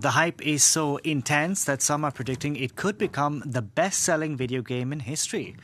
The hype is so intense that some are predicting it could become the best selling video game in history.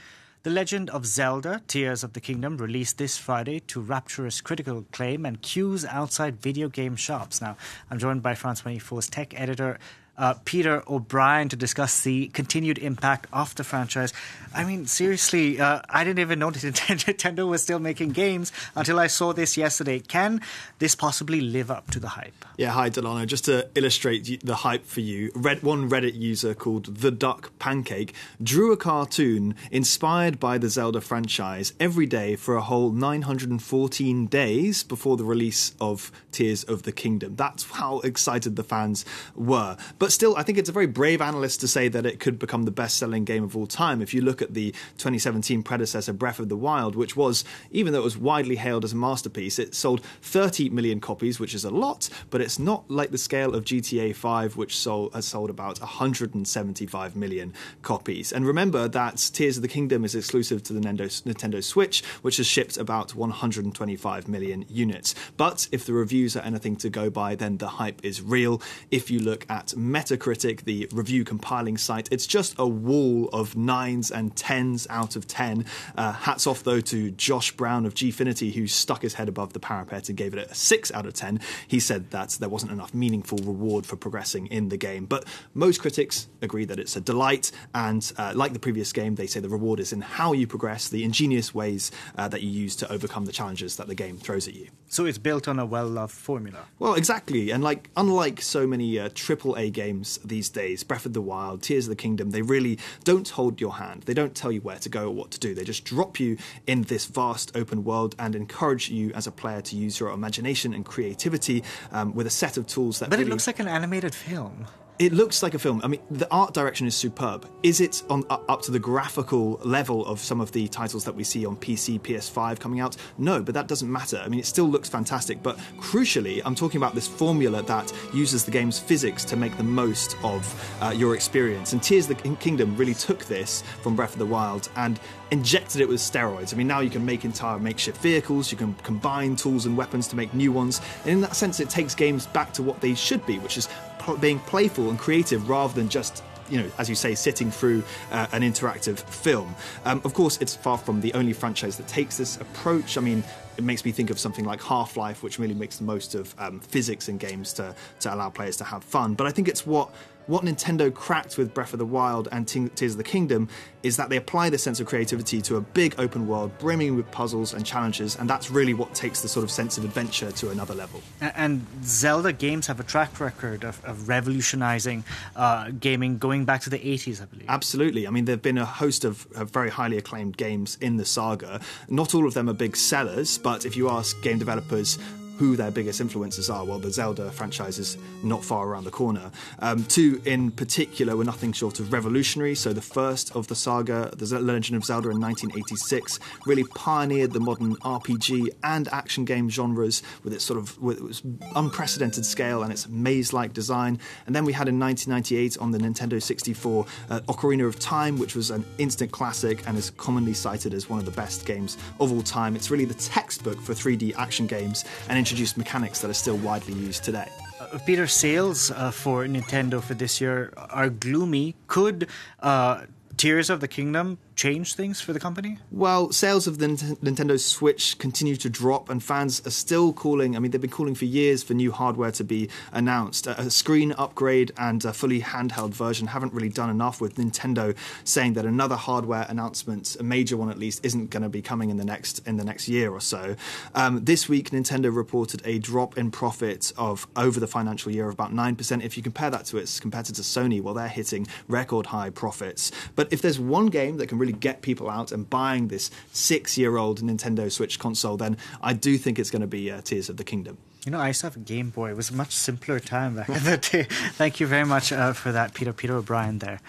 The Legend of Zelda Tears of the Kingdom released this Friday to rapturous critical acclaim and queues outside video game shops. Now, I'm joined by France 24's tech editor uh, Peter O'Brien to discuss the continued impact of the franchise. I mean, seriously, uh, I didn't even that Nintendo was still making games until I saw this yesterday. Can this possibly live up to the hype? Yeah, hi Delano. Just to illustrate the hype for you, Red, one Reddit user called The Duck Pancake drew a cartoon inspired by the Zelda franchise every day for a whole 914 days before the release of Tears of the Kingdom. That's how excited the fans were. But but still, I think it's a very brave analyst to say that it could become the best selling game of all time. If you look at the 2017 predecessor, Breath of the Wild, which was, even though it was widely hailed as a masterpiece, it sold 30 million copies, which is a lot, but it's not like the scale of GTA 5, which sold, has sold about 175 million copies. And remember that Tears of the Kingdom is exclusive to the Nintendo Switch, which has shipped about 125 million units. But if the reviews are anything to go by, then the hype is real. If you look at Metacritic, the review compiling site, it's just a wall of nines and tens out of ten. Uh, hats off though to Josh Brown of Gfinity, who stuck his head above the parapet and gave it a six out of ten. He said that there wasn't enough meaningful reward for progressing in the game, but most critics agree that it's a delight. And uh, like the previous game, they say the reward is in how you progress, the ingenious ways uh, that you use to overcome the challenges that the game throws at you. So it's built on a well-loved formula. Well, exactly, and like unlike so many uh, AAA games these days, Breath of the Wild, Tears of the Kingdom, they really don't hold your hand. They don't tell you where to go or what to do. They just drop you in this vast open world and encourage you as a player to use your imagination and creativity um, with a set of tools that. But really... it looks like an animated film it looks like a film. I mean, the art direction is superb. Is it on up to the graphical level of some of the titles that we see on PC, PS5 coming out? No, but that doesn't matter. I mean, it still looks fantastic. But crucially, I'm talking about this formula that uses the game's physics to make the most of uh, your experience. And Tears of the Kingdom really took this from Breath of the Wild and injected it with steroids. I mean, now you can make entire makeshift vehicles, you can combine tools and weapons to make new ones. And in that sense, it takes games back to what they should be, which is being playful and creative rather than just you know, as you say, sitting through uh, an interactive film. Um, of course, it's far from the only franchise that takes this approach. I mean, it makes me think of something like Half Life, which really makes the most of um, physics in games to, to allow players to have fun. But I think it's what what Nintendo cracked with Breath of the Wild and Tears of the Kingdom is that they apply this sense of creativity to a big open world brimming with puzzles and challenges, and that's really what takes the sort of sense of adventure to another level. And Zelda games have a track record of, of revolutionizing uh, gaming going back to the 80s, I believe. Absolutely. I mean, there have been a host of, of very highly acclaimed games in the saga. Not all of them are big sellers, but if you ask game developers, who their biggest influences are. Well, the Zelda franchise is not far around the corner. Um, two in particular were nothing short of revolutionary. So the first of the saga, The Legend of Zelda in 1986, really pioneered the modern RPG and action game genres with its sort of with its unprecedented scale and its maze-like design. And then we had in 1998 on the Nintendo 64 uh, Ocarina of Time, which was an instant classic and is commonly cited as one of the best games of all time. It's really the textbook for 3D action games and introduced mechanics that are still widely used today. Uh, Peter, sales uh, for Nintendo for this year are gloomy. Could uh, Tears of the Kingdom change things for the company? Well, sales of the Nintendo Switch continue to drop, and fans are still calling. I mean, they've been calling for years for new hardware to be announced. A screen upgrade and a fully handheld version haven't really done enough, with Nintendo saying that another hardware announcement, a major one at least, isn't going to be coming in the next in the next year or so. Um, this week, Nintendo reported a drop in profit of over the financial year of about nine percent. If you compare that to its competitor Sony, well, they're hitting record high profits. But if there's one game that can really really get people out and buying this six year old Nintendo Switch console, then I do think it's going to be uh, Tears of the Kingdom. You know, I used to have a Game Boy. It was a much simpler time back in the day. Thank you very much uh, for that, Peter. Peter O'Brien there.